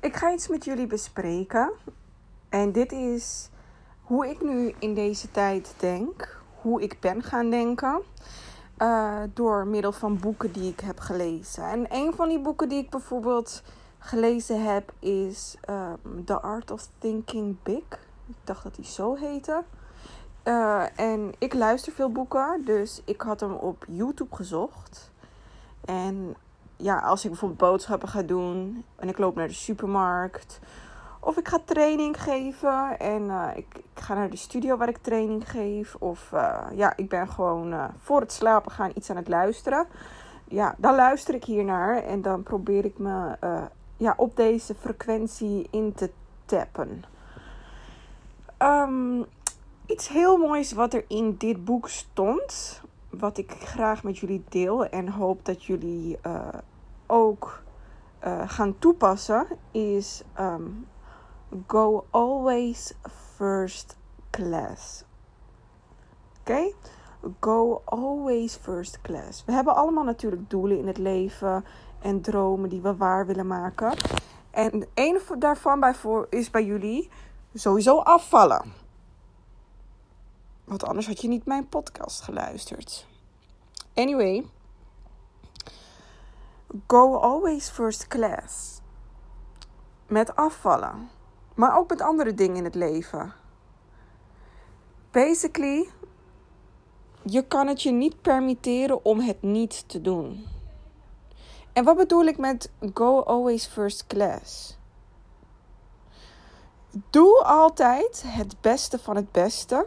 Ik ga iets met jullie bespreken. En dit is hoe ik nu in deze tijd denk. Hoe ik ben gaan denken. Uh, door middel van boeken die ik heb gelezen. En een van die boeken die ik bijvoorbeeld gelezen heb is um, The Art of Thinking Big. Ik dacht dat die zo heette. Uh, en ik luister veel boeken, dus ik had hem op YouTube gezocht. En ja, als ik bijvoorbeeld boodschappen ga doen en ik loop naar de supermarkt. Of ik ga training geven en uh, ik, ik, ga naar de studio waar ik training geef. Of uh, ja, ik ben gewoon uh, voor het slapen gaan iets aan het luisteren. Ja, dan luister ik hier naar en dan probeer ik me ja, op deze frequentie in te tappen. Um, iets heel moois wat er in dit boek stond. Wat ik graag met jullie deel en hoop dat jullie uh, ook uh, gaan toepassen. Is um, go always first class. Oké? Go always first class. We hebben allemaal natuurlijk doelen in het leven en dromen die we waar willen maken. En een daarvan is bij jullie sowieso afvallen. Want anders had je niet mijn podcast geluisterd. Anyway. Go always first class. Met afvallen. Maar ook met andere dingen in het leven. Basically, je kan het je niet permitteren om het niet te doen. En wat bedoel ik met go always first class? Doe altijd het beste van het beste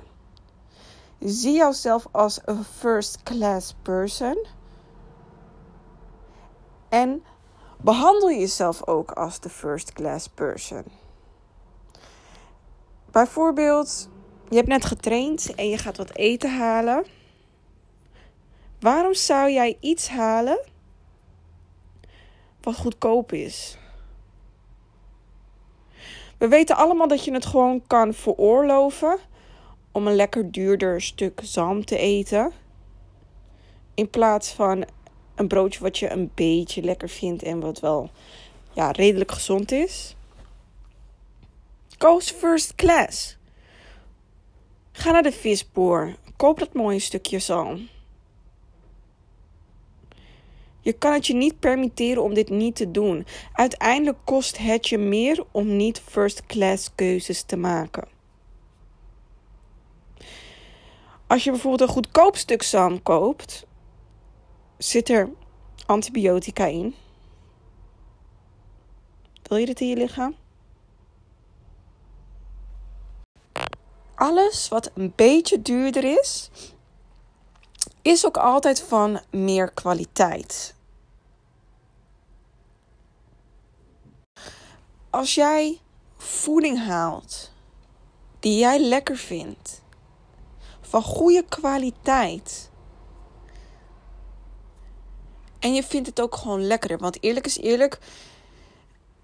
Zie jezelf als een first class person. En behandel jezelf ook als de first class person. Bijvoorbeeld, je hebt net getraind en je gaat wat eten halen. Waarom zou jij iets halen wat goedkoop is? We weten allemaal dat je het gewoon kan veroorloven om een lekker duurder stuk zalm te eten. In plaats van een broodje wat je een beetje lekker vindt en wat wel ja, redelijk gezond is. Koos first class. Ga naar de visboer. Koop dat mooie stukje zalm. Je kan het je niet permitteren om dit niet te doen. Uiteindelijk kost het je meer om niet first class keuzes te maken. Als je bijvoorbeeld een goedkoop stuk zalm koopt, zit er antibiotica in. Wil je dit in je lichaam? Alles wat een beetje duurder is, is ook altijd van meer kwaliteit. Als jij voeding haalt die jij lekker vindt, van goede kwaliteit. En je vindt het ook gewoon lekkerder. Want eerlijk is eerlijk,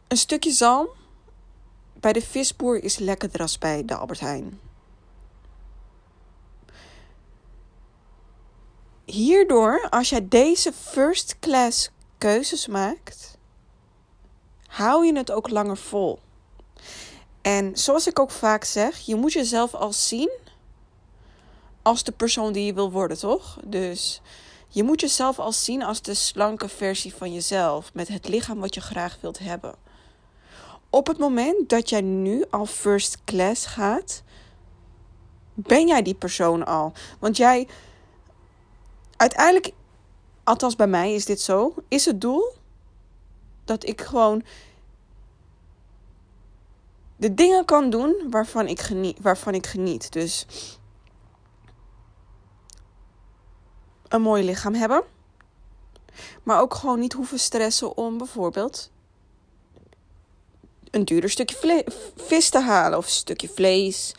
een stukje zalm bij de visboer is lekkerder als bij de Albert Heijn. Hierdoor, als jij deze first class keuzes maakt, hou je het ook langer vol. En zoals ik ook vaak zeg, je moet jezelf al zien als de persoon die je wil worden, toch? Dus je moet jezelf al zien als de slanke versie van jezelf, met het lichaam wat je graag wilt hebben. Op het moment dat jij nu al first class gaat, ben jij die persoon al. Want jij, uiteindelijk, althans bij mij is dit zo, is het doel dat ik gewoon de dingen kan doen waarvan ik geniet. Waarvan ik geniet. Dus een mooi lichaam hebben. Maar ook gewoon niet hoeven stressen om bijvoorbeeld een duurder stukje vis te halen of een stukje vlees.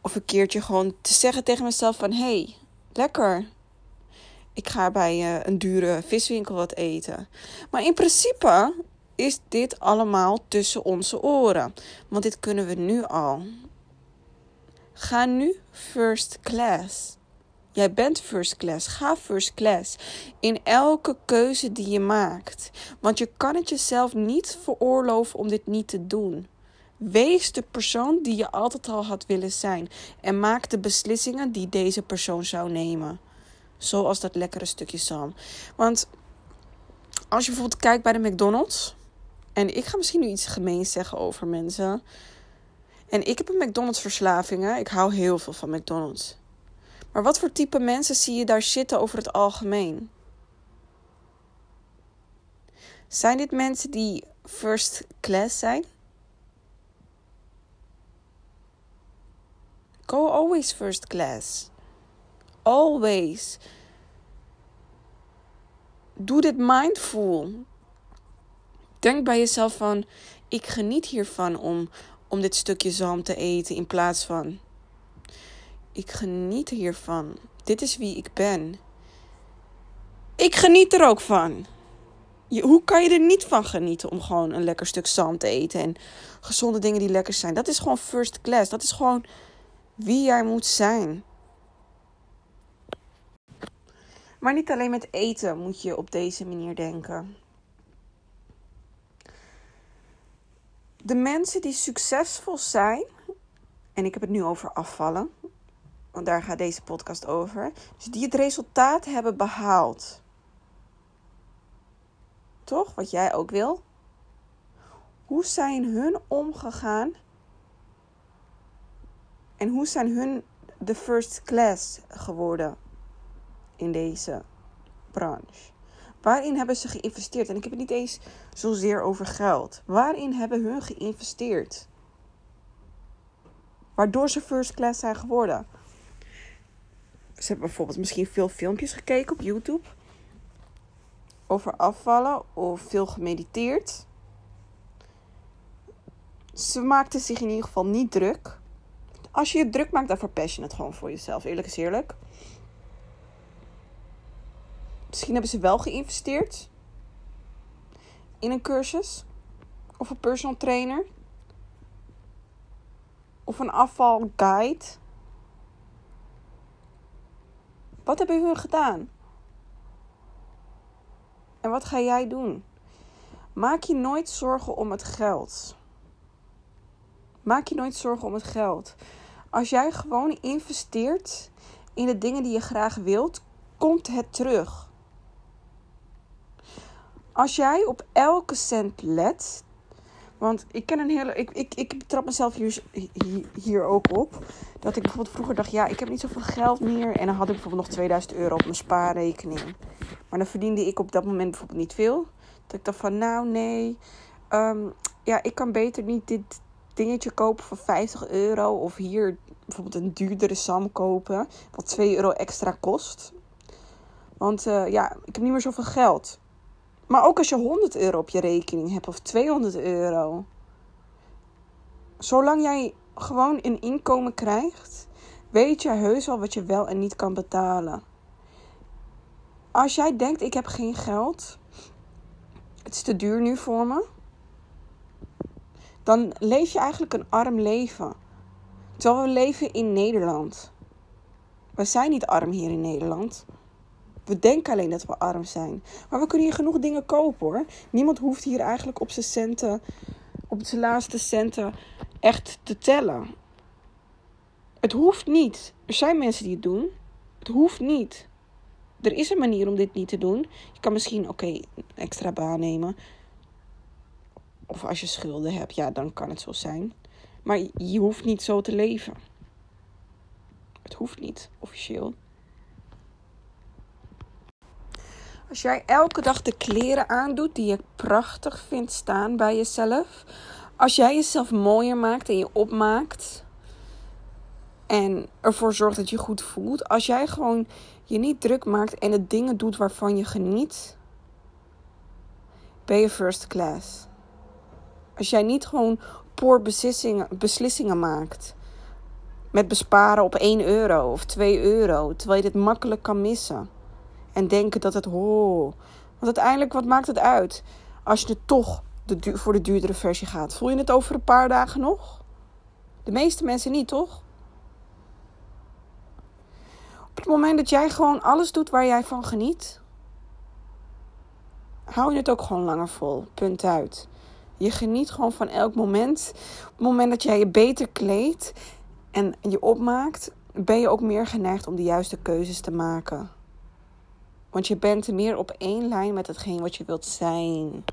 Of een keertje gewoon te zeggen tegen mezelf van hé, hey, lekker. Ik ga bij uh, een dure viswinkel wat eten. Maar in principe is dit allemaal tussen onze oren. Want dit kunnen we nu al. Ga nu first class. Jij bent first class. Ga first class. In elke keuze die je maakt. Want je kan het jezelf niet veroorloven om dit niet te doen. Wees de persoon die je altijd al had willen zijn. En maak de beslissingen die deze persoon zou nemen. Zoals dat lekkere stukje zalm. Want als je bijvoorbeeld kijkt bij de McDonald's. En ik ga misschien nu iets gemeens zeggen over mensen. En ik heb een McDonald's verslaving. Ik hou heel veel van McDonald's. Maar wat voor type mensen zie je daar zitten over het algemeen? Zijn dit mensen die first class zijn? Go always first class. Always. Doe dit mindful. Denk bij jezelf van: ik geniet hiervan om, om dit stukje zalm te eten in plaats van ik geniet hiervan. Dit is wie ik ben. Ik geniet er ook van. Hoe kan je er niet van genieten om gewoon een lekker stuk zalm te eten en gezonde dingen die lekker zijn? Dat is gewoon first class. Dat is gewoon wie jij moet zijn. Maar niet alleen met eten moet je op deze manier denken. De mensen die succesvol zijn, en ik heb het nu over afvallen, want daar gaat deze podcast over. Dus die het resultaat hebben behaald. Toch? Wat jij ook wil. Hoe zijn hun omgegaan? En hoe zijn hun de first class geworden in deze branche? Waarin hebben ze geïnvesteerd? En ik heb het niet eens zozeer over geld. Waarin hebben hun geïnvesteerd? Waardoor ze first class zijn geworden ze hebben bijvoorbeeld misschien veel filmpjes gekeken op YouTube over afvallen of veel gemediteerd. Ze maakten zich in ieder geval niet druk. Als je je druk maakt, dan verpest je het gewoon voor jezelf. Eerlijk is eerlijk. Misschien hebben ze wel geïnvesteerd in een cursus of een personal trainer of een afvalguide wat hebben hun gedaan? En wat ga jij doen? Maak je nooit zorgen om het geld. Maak je nooit zorgen om het geld. Als jij gewoon investeert in de dingen die je graag wilt, komt het terug. Als jij op elke cent let, want ik ken een hele. Ik, ik, ik betrap mezelf hier, hier, ook op. Dat ik bijvoorbeeld vroeger dacht: ja, ik heb niet zoveel geld meer. En dan had ik bijvoorbeeld nog 2000 euro op mijn spaarrekening. Maar dan verdiende ik op dat moment bijvoorbeeld niet veel. Dat ik dacht: van nou nee. Ehm, ja, ik kan beter niet dit dingetje kopen voor 50 euro. Of hier bijvoorbeeld een duurdere Sam kopen. Wat 2 euro extra kost. Want uh, ja, ik heb niet meer zoveel geld. Maar ook als je 100 euro op je rekening hebt of 200 euro. Zolang jij gewoon een inkomen krijgt, weet je heus wel wat je wel en niet kan betalen. Als jij denkt: ik heb geen geld, het is te duur nu voor me, dan leef je eigenlijk een arm leven. Terwijl we leven in Nederland. We zijn niet arm hier in Nederland. We denken alleen dat we arm zijn. Maar we kunnen hier genoeg dingen kopen hoor. Niemand hoeft hier eigenlijk op zijn centen, op zijn laatste centen, echt te tellen. Het hoeft niet. Er zijn mensen die het doen. Het hoeft niet. Er is een manier om dit niet te doen. Je kan misschien, oké, een extra baan nemen. Of als je schulden hebt, ja, dan kan het zo zijn. Maar je hoeft niet zo te leven. Het hoeft niet, officieel. Als jij elke dag de kleren aandoet die je prachtig vindt staan bij jezelf. Als jij jezelf mooier maakt en je opmaakt. En ervoor zorgt dat je goed voelt. Als jij gewoon je niet druk maakt en de dingen doet waarvan je geniet. Ben je first class. Als jij niet gewoon poor beslissingen, beslissingen maakt. Met besparen op 1 euro of 2 euro. Terwijl je dit makkelijk kan missen en denken dat het ho. Want uiteindelijk, wat maakt het uit? Als je er toch de voor de duurdere versie gaat. Voel je het over een paar dagen nog? De meeste mensen niet, toch? het moment dat jij gewoon alles doet waar jij van geniet, hou je het ook gewoon langer vol. Punt uit. Je geniet gewoon van elk moment. Op het moment dat jij je beter kleedt en je opmaakt, ben je ook meer geneigd om de juiste keuzes te maken. Want je bent meer op één lijn met hetgeen wat je wilt zijn.